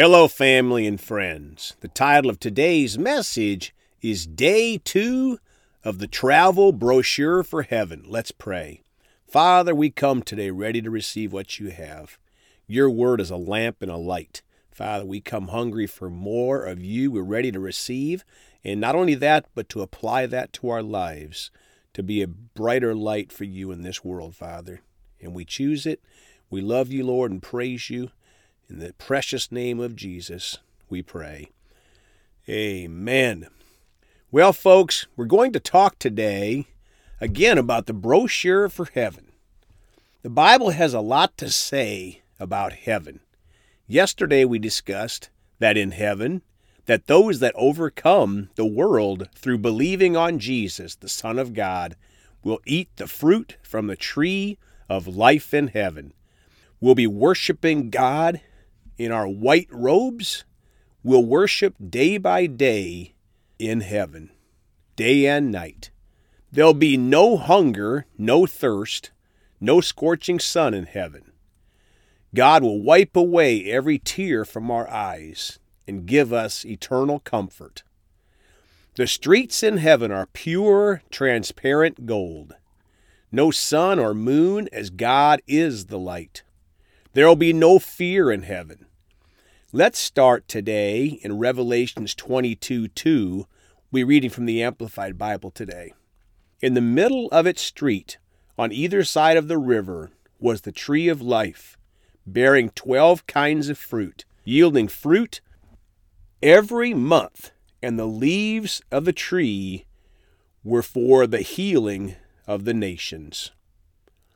Hello, family and friends. The title of today's message is Day Two of the Travel Brochure for Heaven. Let's pray. Father, we come today ready to receive what you have. Your word is a lamp and a light. Father, we come hungry for more of you. We're ready to receive, and not only that, but to apply that to our lives, to be a brighter light for you in this world, Father. And we choose it. We love you, Lord, and praise you. In the precious name of Jesus, we pray. Amen. Well, folks, we're going to talk today again about the brochure for heaven. The Bible has a lot to say about heaven. Yesterday we discussed that in heaven, that those that overcome the world through believing on Jesus, the Son of God, will eat the fruit from the tree of life in heaven. We'll be worshiping God in our white robes will worship day by day in heaven, day and night. There'll be no hunger, no thirst, no scorching sun in heaven. God will wipe away every tear from our eyes and give us eternal comfort. The streets in heaven are pure, transparent gold. No sun or moon, as God is the light. There will be no fear in heaven. Let's start today in Revelations 22 2. We're reading from the Amplified Bible today. In the middle of its street, on either side of the river, was the tree of life, bearing twelve kinds of fruit, yielding fruit every month, and the leaves of the tree were for the healing of the nations.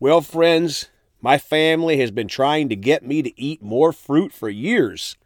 Well, friends, my family has been trying to get me to eat more fruit for years.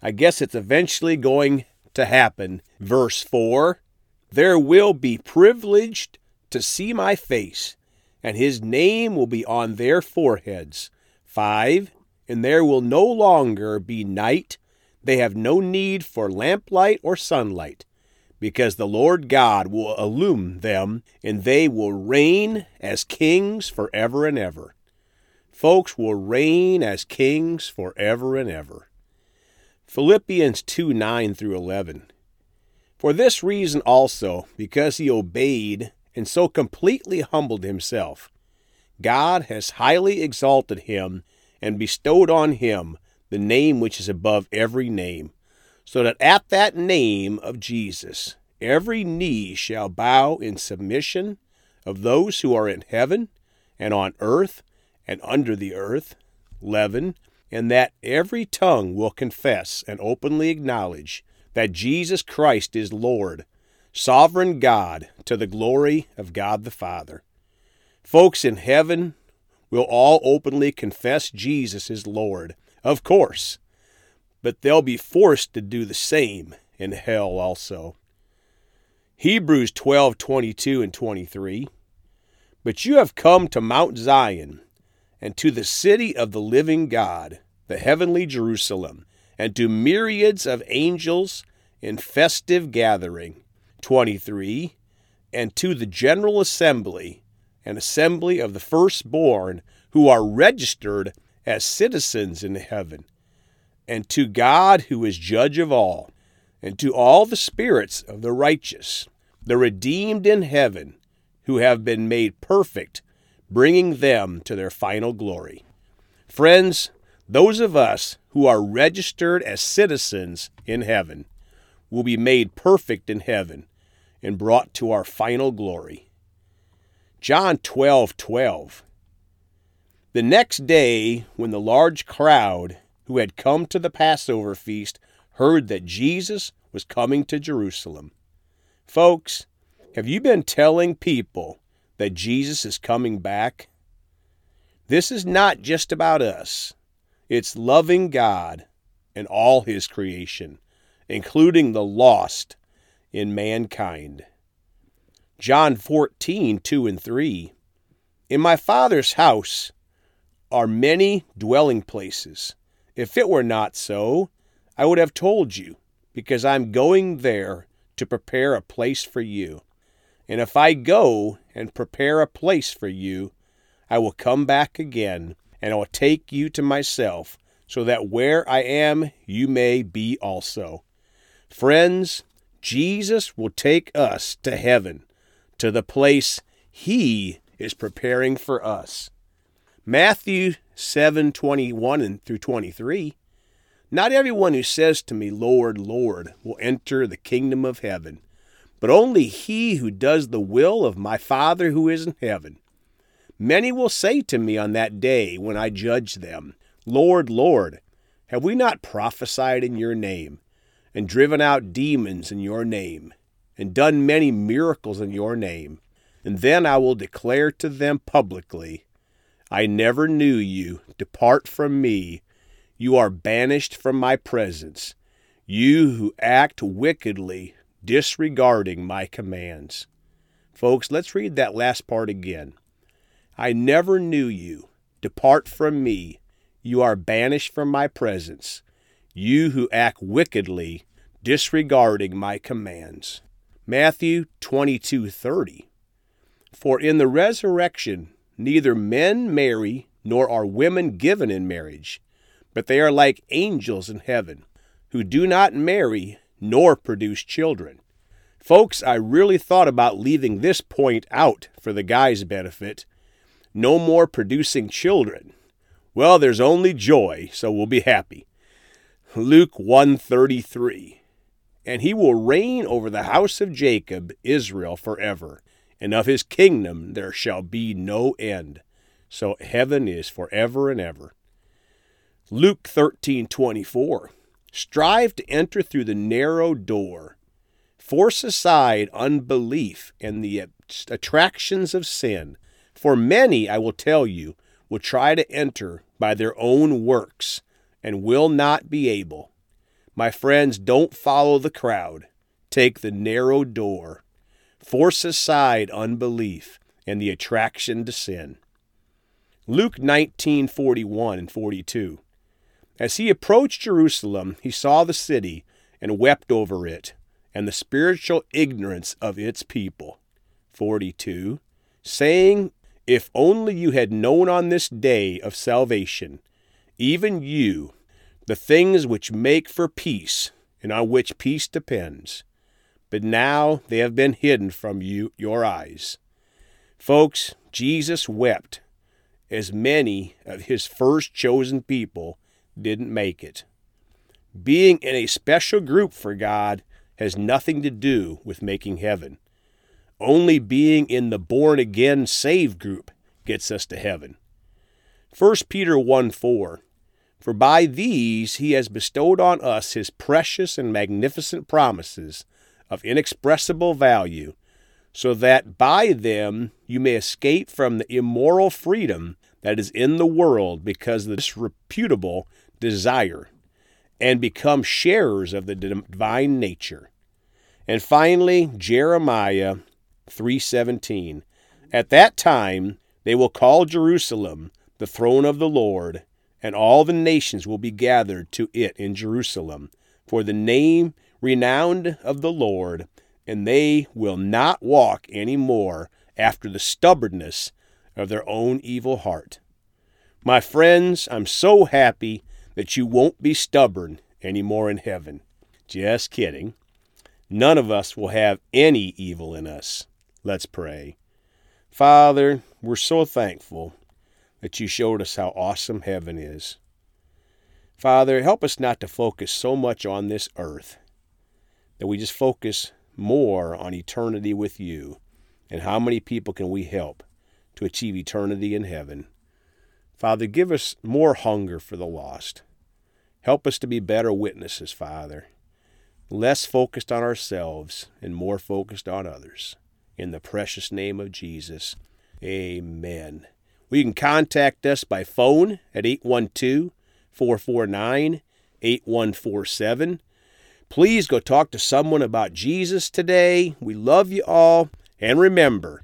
I guess it's eventually going to happen. Verse 4 There will be privileged to see my face, and his name will be on their foreheads. 5 And there will no longer be night. They have no need for lamplight or sunlight, because the Lord God will illumine them, and they will reign as kings forever and ever folks will reign as kings forever and ever. Philippians 2 9 through 11. For this reason also, because he obeyed and so completely humbled himself, God has highly exalted him and bestowed on him the name which is above every name, so that at that name of Jesus every knee shall bow in submission of those who are in heaven and on earth and under the earth, leaven, and that every tongue will confess and openly acknowledge that Jesus Christ is Lord, sovereign God, to the glory of God the Father. Folks in heaven will all openly confess Jesus is Lord, of course, but they'll be forced to do the same in hell also. Hebrews 12:22 and 23 But you have come to Mount Zion and to the city of the living God, the heavenly Jerusalem, and to myriads of angels in festive gathering. 23. And to the general assembly, an assembly of the firstborn who are registered as citizens in heaven, and to God who is judge of all, and to all the spirits of the righteous, the redeemed in heaven, who have been made perfect bringing them to their final glory. Friends, those of us who are registered as citizens in heaven will be made perfect in heaven and brought to our final glory. John 12 12. The next day, when the large crowd who had come to the Passover feast heard that Jesus was coming to Jerusalem. Folks, have you been telling people that Jesus is coming back. This is not just about us, it's loving God and all His creation, including the lost in mankind. John 14, 2 and 3. In my Father's house are many dwelling places. If it were not so, I would have told you, because I'm going there to prepare a place for you. And if I go and prepare a place for you, I will come back again, and I will take you to myself, so that where I am, you may be also. Friends, Jesus will take us to heaven, to the place He is preparing for us. Matthew 7 21 and through 23. Not everyone who says to me, Lord, Lord, will enter the kingdom of heaven, but only he who does the will of my Father who is in heaven. Many will say to me on that day when I judge them, Lord, Lord, have we not prophesied in your name, and driven out demons in your name, and done many miracles in your name? And then I will declare to them publicly, I never knew you. Depart from me. You are banished from my presence, you who act wickedly, disregarding my commands. Folks, let's read that last part again. I never knew you. Depart from me. You are banished from my presence, you who act wickedly, disregarding my commands. Matthew 22:30 For in the resurrection neither men marry nor are women given in marriage, but they are like angels in heaven, who do not marry nor produce children. Folks, I really thought about leaving this point out for the guys' benefit no more producing children. Well, there's only joy, so we'll be happy. Luke 133 And he will reign over the house of Jacob, Israel, forever, and of his kingdom there shall be no end. So heaven is forever and ever. Luke 13:24 Strive to enter through the narrow door. Force aside unbelief and the attractions of sin for many, I will tell you, will try to enter by their own works and will not be able. My friends, don't follow the crowd. Take the narrow door. Force aside unbelief and the attraction to sin. Luke 19:41 and 42. As he approached Jerusalem, he saw the city and wept over it and the spiritual ignorance of its people. 42. Saying if only you had known on this day of salvation, even you, the things which make for peace and on which peace depends. But now they have been hidden from you, your eyes. Folks, Jesus wept as many of his first chosen people didn't make it. Being in a special group for God has nothing to do with making heaven. Only being in the born again saved group gets us to heaven. 1 Peter 1 4 For by these he has bestowed on us his precious and magnificent promises of inexpressible value, so that by them you may escape from the immoral freedom that is in the world because of the disreputable desire, and become sharers of the divine nature. And finally, Jeremiah 3:17. At that time they will call Jerusalem the throne of the Lord, and all the nations will be gathered to it in Jerusalem for the name renowned of the Lord, and they will not walk any more after the stubbornness of their own evil heart. My friends, I'm so happy that you won't be stubborn any more in heaven. Just kidding. None of us will have any evil in us. Let's pray. Father, we're so thankful that you showed us how awesome heaven is. Father, help us not to focus so much on this earth, that we just focus more on eternity with you and how many people can we help to achieve eternity in heaven. Father, give us more hunger for the lost. Help us to be better witnesses, Father, less focused on ourselves and more focused on others. In the precious name of Jesus, amen. Well, you can contact us by phone at 812 449 8147. Please go talk to someone about Jesus today. We love you all. And remember,